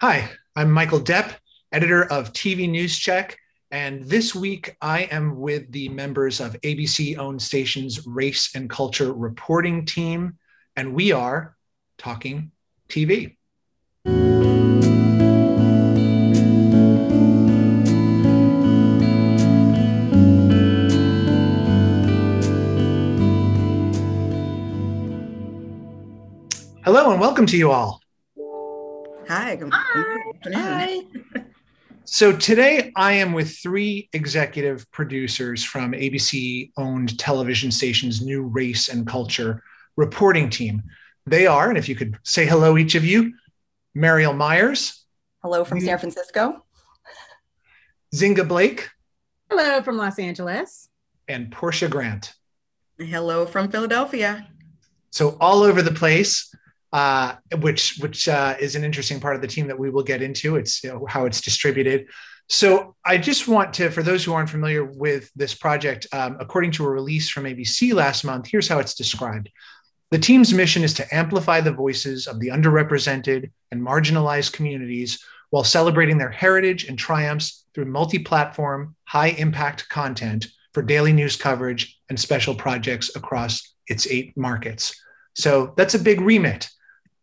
Hi, I'm Michael Depp, editor of TV News Check. And this week, I am with the members of ABC owned stations Race and Culture reporting team, and we are talking TV. Hello, and welcome to you all. Hi. Good, good Hi. So today I am with three executive producers from ABC owned television station's new race and culture reporting team. They are, and if you could say hello, each of you, Mariel Myers. Hello from San Francisco. Zinga Blake. Hello from Los Angeles. And Portia Grant. Hello from Philadelphia. So all over the place uh, which which uh, is an interesting part of the team that we will get into. It's you know, how it's distributed. So I just want to, for those who aren't familiar with this project, um, according to a release from ABC last month, here's how it's described. The team's mission is to amplify the voices of the underrepresented and marginalized communities while celebrating their heritage and triumphs through multi platform, high impact content for daily news coverage and special projects across its eight markets. So that's a big remit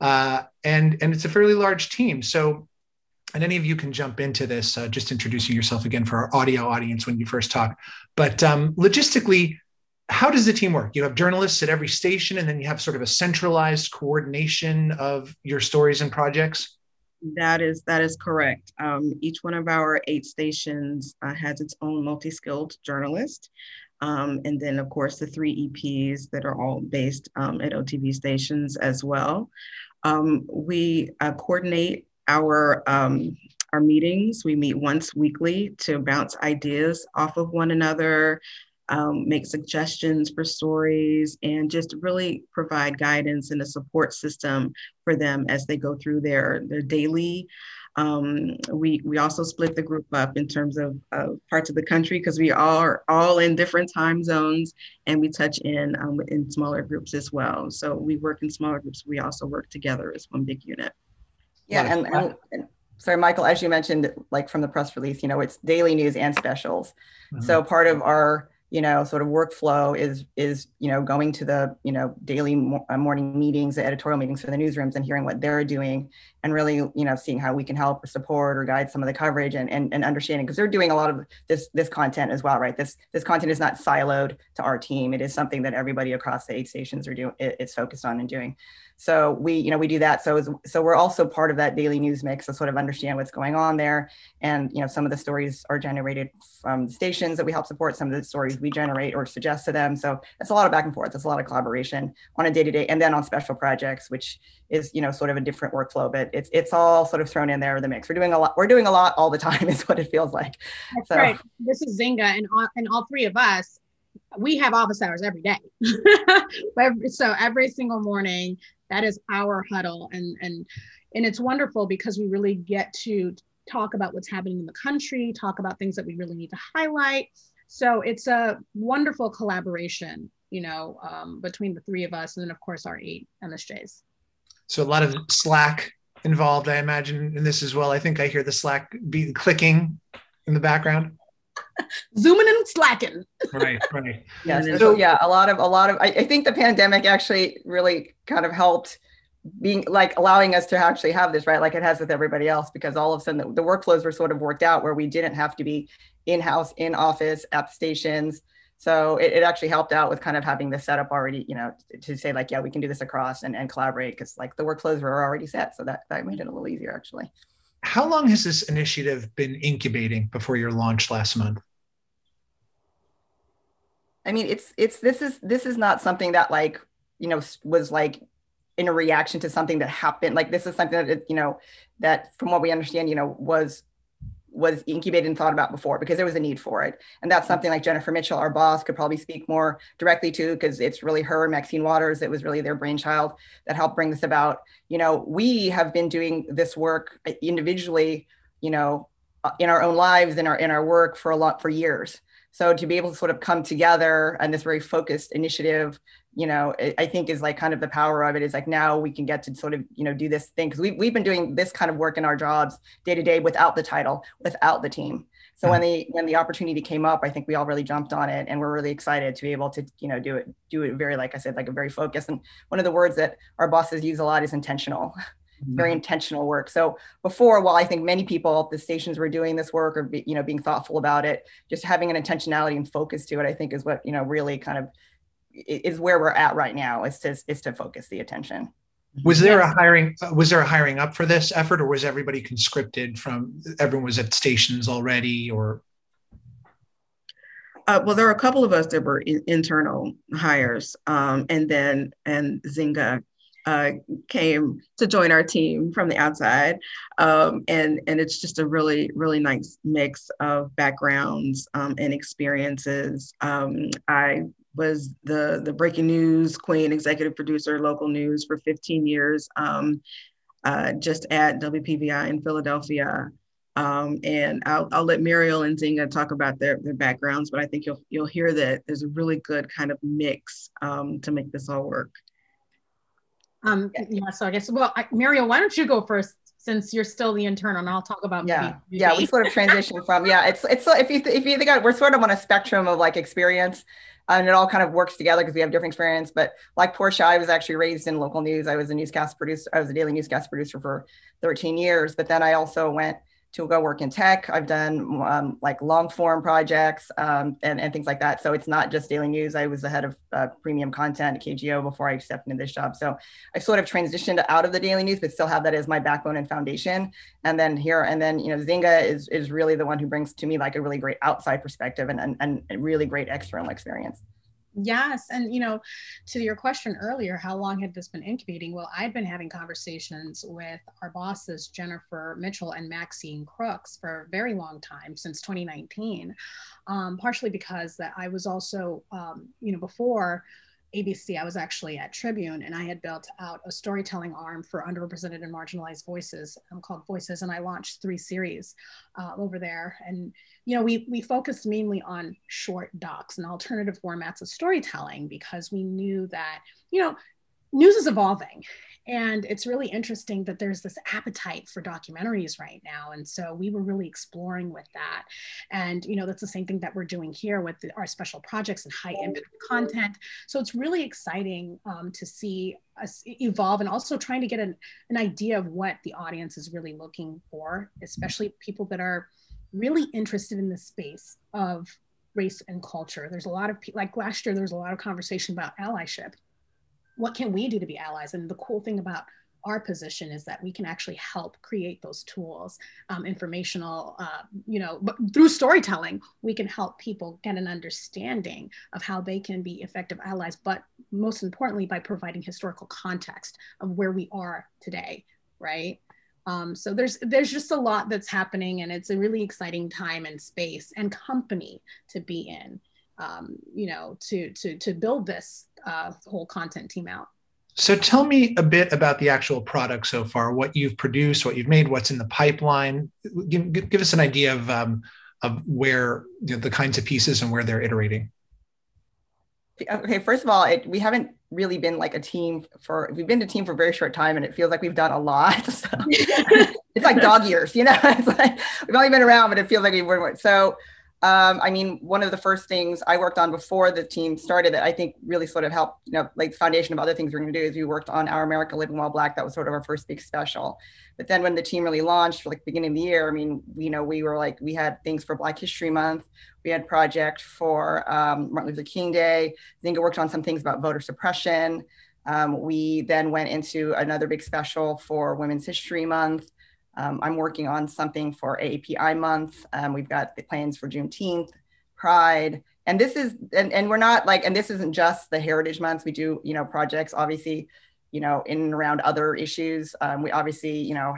uh, and and it's a fairly large team. So, and any of you can jump into this. Uh, just introducing yourself again for our audio audience when you first talk. But um, logistically, how does the team work? You have journalists at every station, and then you have sort of a centralized coordination of your stories and projects. That is that is correct. Um, each one of our eight stations uh, has its own multi-skilled journalist. Um, and then, of course, the three EPs that are all based um, at OTV stations as well. Um, we uh, coordinate our um, our meetings. We meet once weekly to bounce ideas off of one another, um, make suggestions for stories, and just really provide guidance and a support system for them as they go through their their daily um, we we also split the group up in terms of uh, parts of the country because we are all in different time zones, and we touch in um, in smaller groups as well. So we work in smaller groups. We also work together as one big unit. Yeah, and, and, and sorry, Michael, as you mentioned, like from the press release, you know, it's daily news and specials. Mm-hmm. So part of our you know sort of workflow is is you know going to the you know daily mo- uh, morning meetings the editorial meetings for the newsrooms and hearing what they're doing and really you know seeing how we can help or support or guide some of the coverage and and, and understanding because they're doing a lot of this this content as well right this this content is not siloed to our team it is something that everybody across the eight stations are doing it, it's focused on and doing so we, you know, we do that. So, so we're also part of that daily news mix to sort of understand what's going on there. And, you know, some of the stories are generated from stations that we help support. Some of the stories we generate or suggest to them. So it's a lot of back and forth. It's a lot of collaboration on a day to day and then on special projects, which is, you know, sort of a different workflow, but it's, it's all sort of thrown in there, in the mix. We're doing a lot, we're doing a lot all the time is what it feels like. That's so. right. This is Zinga and, and all three of us we have office hours every day. so every single morning, that is our huddle and and and it's wonderful because we really get to talk about what's happening in the country talk about things that we really need to highlight so it's a wonderful collaboration you know um, between the three of us and then of course our eight msjs so a lot of slack involved i imagine in this as well. I think i hear the slack be clicking in the background. Zooming and slacking. Right right. Yes so yeah a lot of a lot of I, I, think the pandemic actually really kind of helped being like allowing us to actually have this right like it has with everybody else because all of a sudden the, the workflows were sort of worked out where we didn't have to be in-house in office at stations. So it, it actually helped out with kind of having this setup already you know to say like yeah we can do this across and, and collaborate because like the workflows were already set. So that that made it a little easier actually. How long has this initiative been incubating before your launch last month? I mean, it's it's this is this is not something that like you know was like in a reaction to something that happened. Like this is something that you know that from what we understand, you know, was was incubated and thought about before because there was a need for it. And that's something like Jennifer Mitchell, our boss, could probably speak more directly to because it's really her Maxine Waters. It was really their brainchild that helped bring this about. You know, we have been doing this work individually, you know, uh, in our own lives, in our in our work for a lot for years. So to be able to sort of come together and this very focused initiative, you know, I think is like kind of the power of it is like now we can get to sort of, you know, do this thing because we've, we've been doing this kind of work in our jobs day to day without the title, without the team. So when mm. the when the opportunity came up, I think we all really jumped on it, and we're really excited to be able to you know do it do it very like I said like a very focused. And one of the words that our bosses use a lot is intentional. very mm-hmm. intentional work. So before, while I think many people at the stations were doing this work or be, you know being thoughtful about it, just having an intentionality and focus to it, I think is what you know really kind of is where we're at right now. Is to is to focus the attention. Was there a hiring? Was there a hiring up for this effort, or was everybody conscripted from? Everyone was at stations already, or uh, well, there were a couple of us that were in, internal hires, um, and then and Zinga uh, came to join our team from the outside. Um, and, and it's just a really, really nice mix of backgrounds um, and experiences. Um, I was the, the breaking news queen, executive producer, local news for 15 years, um, uh, just at WPVI in Philadelphia. Um, and I'll, I'll let Muriel and Zinga talk about their, their backgrounds, but I think you'll, you'll hear that there's a really good kind of mix um, to make this all work. Um, yeah, so I guess, well, I, Muriel, why don't you go first since you're still the intern and I'll talk about yeah. Movie. yeah we sort of transition from yeah it's it's if you if you think of, we're sort of on a spectrum of like experience and it all kind of works together because we have different experience but like Portia I was actually raised in local news. I was a newscast producer I was a daily newscast producer for 13 years but then I also went to go work in tech. I've done um, like long form projects um, and, and things like that. So it's not just daily news. I was the head of uh, premium content at KGO before I stepped into this job. So I sort of transitioned out of the daily news, but still have that as my backbone and foundation. And then here, and then, you know, Zinga is, is really the one who brings to me like a really great outside perspective and, and, and really great external experience. Yes. And, you know, to your question earlier, how long had this been incubating? Well, I'd been having conversations with our bosses, Jennifer Mitchell and Maxine Crooks, for a very long time, since 2019, um, partially because that I was also, um, you know, before ABC, I was actually at Tribune and I had built out a storytelling arm for underrepresented and marginalized voices um, called Voices. And I launched three series uh, over there. And, you know, we, we focused mainly on short docs and alternative formats of storytelling because we knew that, you know, news is evolving. And it's really interesting that there's this appetite for documentaries right now. And so we were really exploring with that. And you know that's the same thing that we're doing here with the, our special projects and high impact content. So it's really exciting um, to see us evolve and also trying to get an, an idea of what the audience is really looking for especially people that are really interested in the space of race and culture. There's a lot of like last year there was a lot of conversation about allyship what can we do to be allies? And the cool thing about our position is that we can actually help create those tools, um, informational, uh, you know, but through storytelling, we can help people get an understanding of how they can be effective allies, but most importantly, by providing historical context of where we are today, right? Um, so there's there's just a lot that's happening, and it's a really exciting time and space and company to be in um, you know, to to to build this uh, whole content team out. So tell me a bit about the actual product so far, what you've produced, what you've made, what's in the pipeline. Give, give us an idea of um, of where you know, the kinds of pieces and where they're iterating. Okay, first of all, it, we haven't really been like a team for we've been a team for a very short time, and it feels like we've done a lot. So it's like dog years, you know. It's like we've only been around, but it feels like we've been so um, I mean, one of the first things I worked on before the team started that I think really sort of helped, you know, like foundation of other things we're going to do is we worked on Our America Living While Black. That was sort of our first big special. But then when the team really launched for like beginning of the year, I mean, you know, we were like, we had things for Black History Month. We had project for um, Martin Luther King Day. Zinga worked on some things about voter suppression. Um, we then went into another big special for Women's History Month. Um, I'm working on something for AAPI month. Um, we've got the plans for Juneteenth, Pride, and this is and, and we're not like and this isn't just the Heritage months. We do you know projects obviously, you know in and around other issues. Um, we obviously you know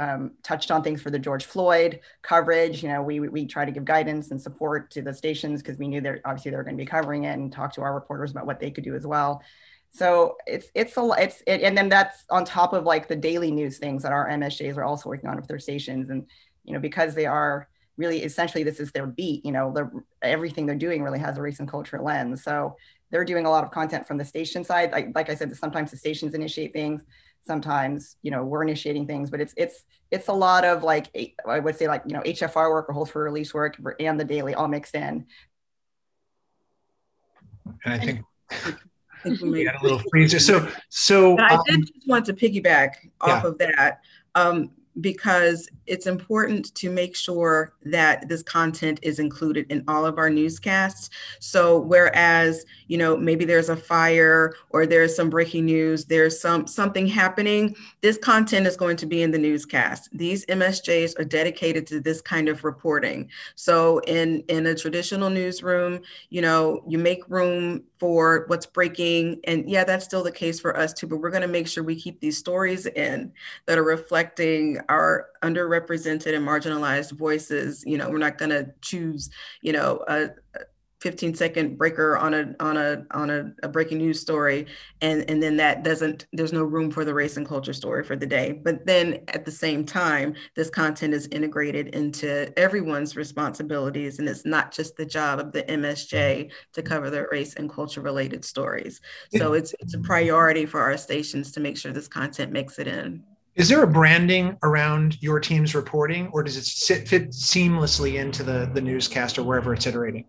um, touched on things for the George Floyd coverage. You know, we we try to give guidance and support to the stations because we knew they're obviously they're going to be covering it and talk to our reporters about what they could do as well. So it's it's a it's it, and then that's on top of like the daily news things that our MSJs are also working on with their stations, and you know because they are really essentially this is their beat you know they're, everything they're doing really has a race and culture lens. So they're doing a lot of content from the station side. Like, like i said sometimes the stations initiate things sometimes you know we're initiating things but it's it's it's a lot of like i would say like you know hfr work or hold for release work and the daily all mixed in. And i think I think we got a little freezer. So, so I did um, just want to piggyback off yeah. of that. Um, because it's important to make sure that this content is included in all of our newscasts. So whereas, you know, maybe there's a fire or there's some breaking news, there's some something happening, this content is going to be in the newscast. These MSJs are dedicated to this kind of reporting. So in in a traditional newsroom, you know, you make room for what's breaking and yeah, that's still the case for us too, but we're going to make sure we keep these stories in that are reflecting our underrepresented and marginalized voices. You know, we're not going to choose, you know, a, 15 second breaker on a on a on a, a, breaking news story. And and then that doesn't there's no room for the race and culture story for the day. But then at the same time this content is integrated into everyone's responsibilities. And it's not just the job of the msj to cover the race and culture related stories. So it's it's a priority for our stations to make sure this content makes it in. Is there a branding around your team's reporting, or does it sit, fit seamlessly into the, the newscast or wherever it's iterating?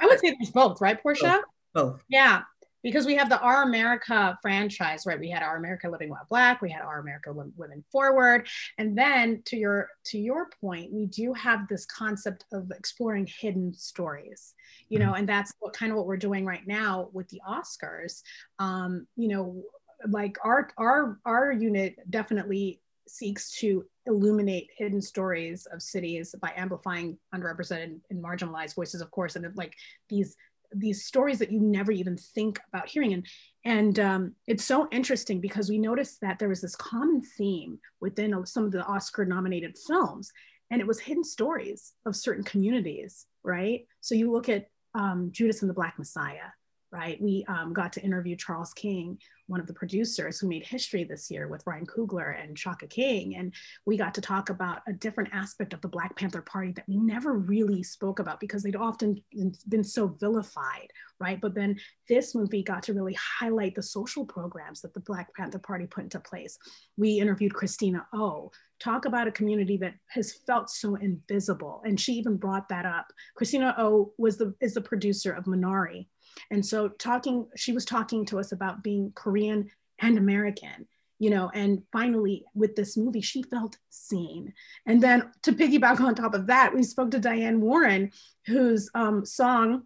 I would say there's both, right, Portia? Both. both. Yeah, because we have the Our America franchise, right? We had Our America Living While Black, we had Our America Women Forward, and then to your to your point, we do have this concept of exploring hidden stories, you know, mm-hmm. and that's what kind of what we're doing right now with the Oscars. Um, you know, like our our our unit definitely seeks to illuminate hidden stories of cities by amplifying underrepresented and marginalized voices of course and like these these stories that you never even think about hearing. And and um, it's so interesting because we noticed that there was this common theme within some of the oscar nominated films and it was hidden stories of certain communities right? So you look at um, judas and the black messiah right we um, got to interview charles king one of the producers who made history this year with Ryan Coogler and Shaka King. And we got to talk about a different aspect of the Black Panther Party that we never really spoke about because they'd often been so vilified, right? But then this movie got to really highlight the social programs that the Black Panther Party put into place. We interviewed Christina O, talk about a community that has felt so invisible. And she even brought that up. Christina O was the is the producer of Minari, and so talking, she was talking to us about being Korean and American, you know, and finally with this movie, she felt seen. And then to piggyback on top of that, we spoke to Diane Warren, whose um, song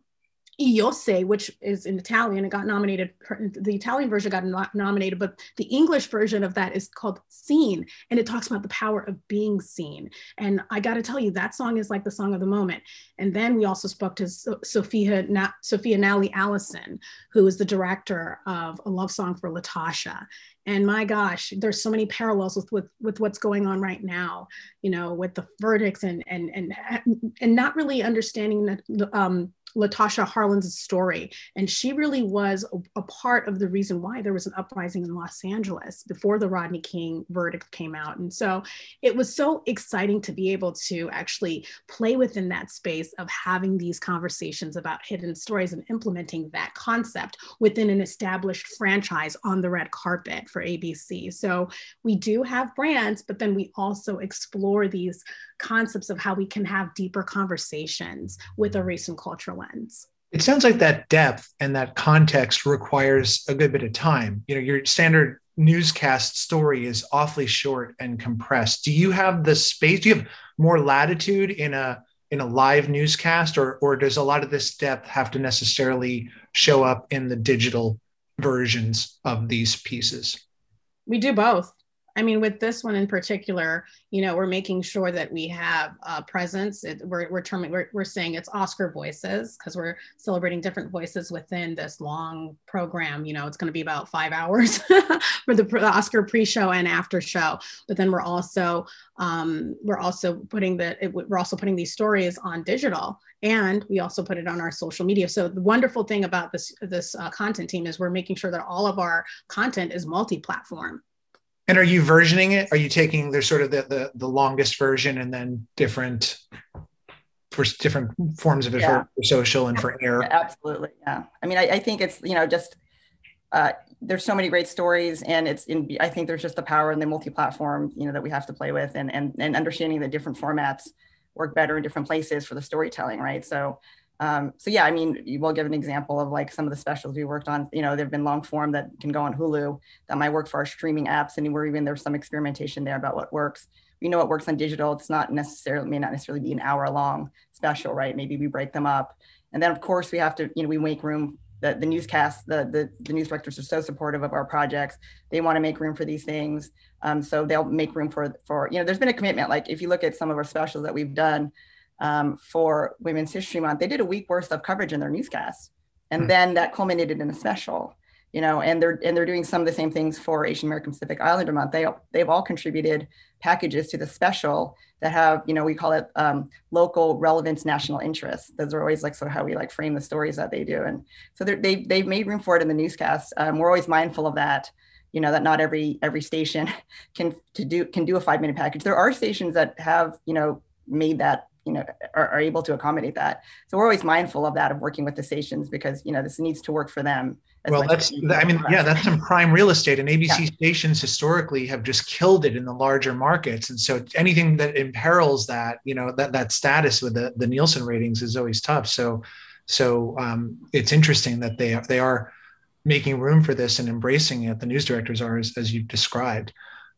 Io sì, which is in Italian, it got nominated. The Italian version got nominated, but the English version of that is called "Seen," and it talks about the power of being seen. And I got to tell you, that song is like the song of the moment. And then we also spoke to Sophia Na- Sophia Nahli Allison, who is the director of A Love Song for Latasha. And my gosh, there's so many parallels with, with with what's going on right now. You know, with the verdicts and and and and not really understanding that. Um, Latasha Harlins' story. And she really was a, a, part of the reason why there was an uprising in Los Angeles before the Rodney King verdict came out. And so it was so exciting to be able to actually play within that space of having these conversations about hidden stories and implementing that concept within an established franchise on the red carpet for ABC. So we do have brands, but then we also explore these concepts of how we can have deeper conversations with a race and cultural lens. It sounds like that depth and that context requires a good bit of time. You know, your standard newscast story is awfully short and compressed. Do you have the space? Do you have more latitude in a in a live newscast, or or does a lot of this depth have to necessarily show up in the digital versions of these pieces? We do both. I mean, with this one in particular, you know, we're making sure that we have a presence. It, we're we're, we're we're saying it's Oscar voices because we're celebrating different voices within this long program. You know, it's going to be about five hours for the, the, Oscar pre-show and after show. But then we're also um, we're also putting the it, we're also putting these stories on digital and we also put it on our social media. So the wonderful thing about this this uh, content team is we're making sure that all of our content is multi-platform And are you versioning it? Are you taking the sort of the the, the longest version and then different for different forms of it yeah. for, for, social and for air? Absolutely, yeah. I mean, I, I think it's you know just uh, there's so many great stories, and it's in. I think there's just the power in the multi-platform, you know, that we have to play with, and and and understanding that different formats work better in different places for the storytelling, right? So um, so yeah, I mean, we'll give an example of like some of the specials we worked on. You know, there've been long form that can go on Hulu that might work for our streaming apps, and we're even there's some experimentation there about what works. We know what works on digital. It's not necessarily may not necessarily be an hour long special, right? Maybe we break them up, and then of course we have to, you know, we make room. The, the newscast, the, the the news directors are so supportive of our projects. They want to make room for these things, um, so they'll make room for for you know. There's been a commitment. Like if you look at some of our specials that we've done um, for Women's History Month, they did a week worth of coverage in their newscast, and mm-hmm. then that culminated in a special. You know, and they're and they're doing some of the same things for Asian American Pacific Islander Month. They they've all contributed packages to the special that have you know we call it um, local relevance national interest. Those are always like sort of how we like frame the stories that they do, and so they they've made room for it in the newscast. Um, we're always mindful of that you know that not every every station can to do can do a five minute package there are stations that have you know made that you know are, are, able to accommodate that. So we're always mindful of that of working with the stations because you know this needs to work for them well that's i mean yeah that's some prime real estate and abc yeah. stations historically have just killed it in the larger markets and so anything that imperils that you know that that status with the, the nielsen ratings is always tough. So so um, it's interesting that they are they are making room for this and embracing it the news directors are as, as you described.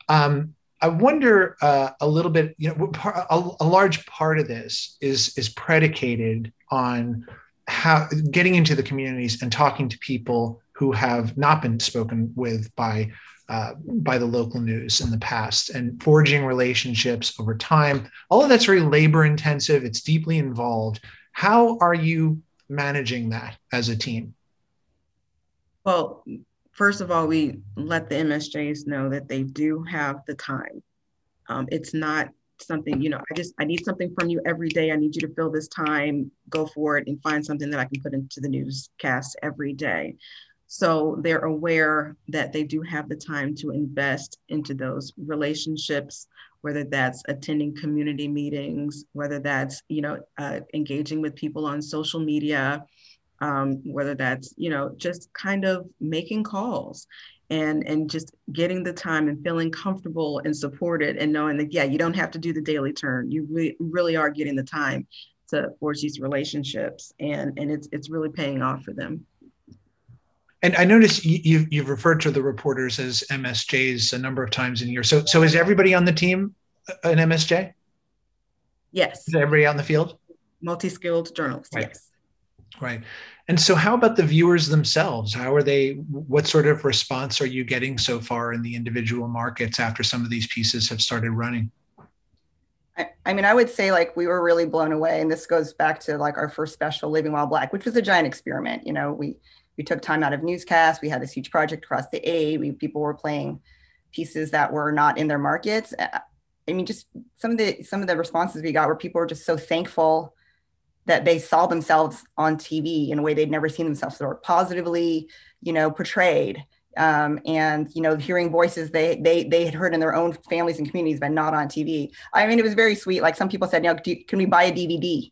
Um, I wonder uh, a little bit. You know, a, a, large part of this is is predicated on how getting into the communities and talking to people who have not been spoken with by uh, by the local news in the past and forging relationships over time. All of that's very labor intensive. It's deeply involved. How are you managing that as a team? Well, first of all, we let the MSJs know that they do have the time. Um, it's not something, you know, I just, I need something from you every day. I need you to fill this time, go for it and find something that I can put into the newscast every day. So they're aware that they do have the time to invest into those relationships, whether that's attending community meetings, whether that's, you know, uh, engaging with people on social media, um, whether that's you know just kind of making calls and and just getting the time and feeling comfortable and supported and knowing that yeah you don't have to do the daily turn you really really are getting the time to forge these relationships and and it's it's really paying off for them and I noticed you, you've referred to the reporters as MSJs a number of times in here. So, so is everybody on the team an MSJ? Yes. Is everybody in the field? Multi-skilled journalists. Right. Yes. Right. And so, how about the viewers themselves? How are they? What sort of response are you getting so far in the individual markets after some of these pieces have started running? I, mean, I would say like we were really blown away, and this goes back to like our first special, Living While Black, which was a giant experiment. You know, we we took time out of newscasts. We had this huge project across the A. We people were playing pieces that were not in their markets. Uh, I mean, just some of the some of the responses we got were people were just so thankful that they saw themselves on TV in a way they'd never seen themselves or positively, you know, portrayed. Um, and you know, hearing voices they they they had heard in their own families and communities, but not on TV. I mean, it was very sweet. Like some people said, you know, can we buy a DVD?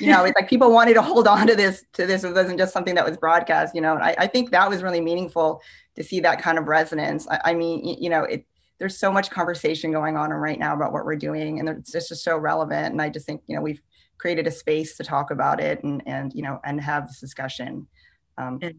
You know, it's like people wanted to hold on to this to this. It wasn't just something that was broadcast. You know, and I, I think that was really meaningful to see that kind of resonance. I, I mean, you know, it there's so much conversation going on right now about what we're doing, and it's just so relevant. And I just think you know we've created a space to talk about it and and you know and have this discussion. Um, and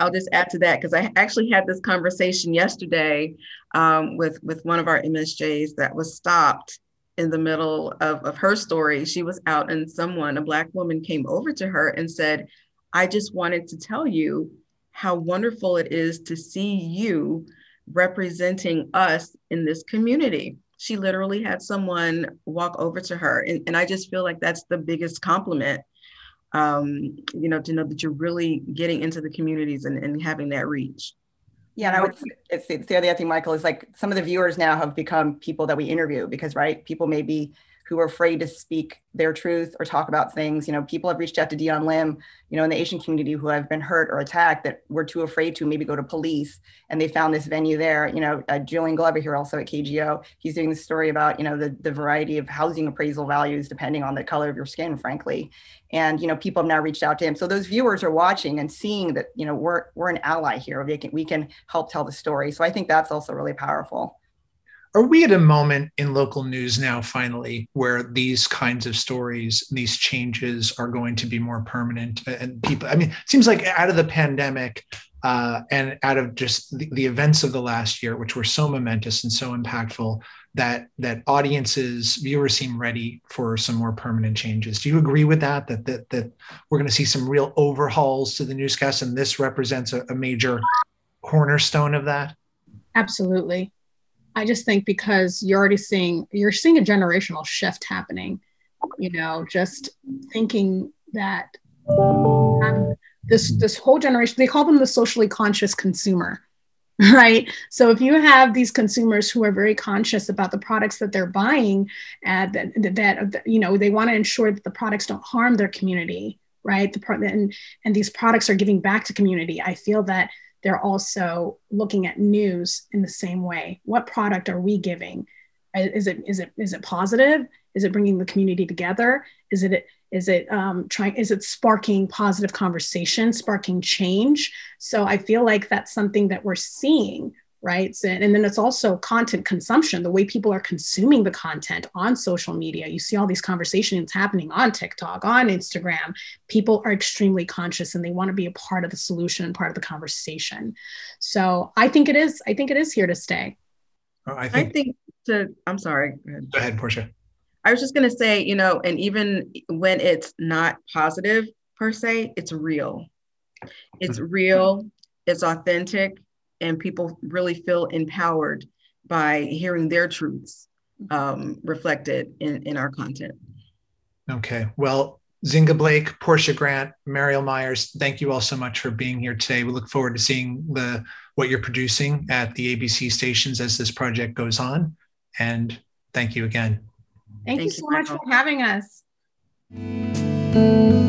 I'll just add to that because I actually had this conversation yesterday um, with with one of our MSJs that was stopped in the middle of, of her story. She was out and someone, a black woman, came over to her and said, "I just wanted to tell you how wonderful it is to see you." representing us in this community she literally had someone walk over to her. And, and I just feel like that's the biggest compliment, um, you know, to know that you're really getting into the communities and, and having that reach. Yeah, and I would say the other thing, Michael, is like some of the viewers now have become people that we interview because, right, people may be who are afraid to speak their truth or talk about things. You know, people have reached out to Dion Lim, you know, in the Asian community who have been hurt or attacked that were too afraid to maybe go to police, and they found this venue there. You know, uh, Julian Glover here also at KGO, he's doing this story about you know the the variety of housing appraisal values depending on the color of your skin, frankly. And you know, people have now reached out to him. So those viewers are watching and seeing that you know we're we're an ally here. We can we can help tell the story. So I think that's also really powerful are we at a moment in local news now finally where these kinds of stories these changes are going to be more permanent? And people i mean it seems like out of the pandemic uh, and out of just the, the, events of the last year which were so momentous and so impactful that that audiences viewers seem ready for some more permanent changes. Do you agree with that that that, that we're going to see some real overhauls to the newscast and this represents a, a major cornerstone of that? Absolutely I just think because you're already seeing you're seeing a generational shift happening, you know, just thinking that um, this this whole generation they call them the socially conscious consumer, right? So if you have these consumers who are very conscious about the products that they're buying, and that, that, that you know they want to ensure that the products don't harm their community, right? The part and and these products are giving back to community. I feel that they're also looking at news in the same way. What product are we giving? Is it is it is it positive? Is it bringing the community together? Is it is it um, trying? Is it sparking positive conversation, sparking change? So I feel like that's something that we're seeing right? So, and then it's also content consumption, the way people are consuming the content on social media. You see all these conversations happening on TikTok, on Instagram. People are extremely conscious and they want to be a part of the solution and part of the conversation. So I think it is, I think it is here to stay. Oh, I, think, I think to, I'm sorry. Go ahead, Portia. I was just going to say, you know, and even when it's not positive per se, it's real. It's mm-hmm. real, it's authentic, and people really feel empowered by hearing their truths um, reflected in, in our content. Okay. Well, Zinga Blake, Portia Grant, Mariel Myers, thank you all so much for being here today. We look forward to seeing the what you're producing at the ABC stations as this project goes on. And thank you again. Thank, thank you so much for having us. us.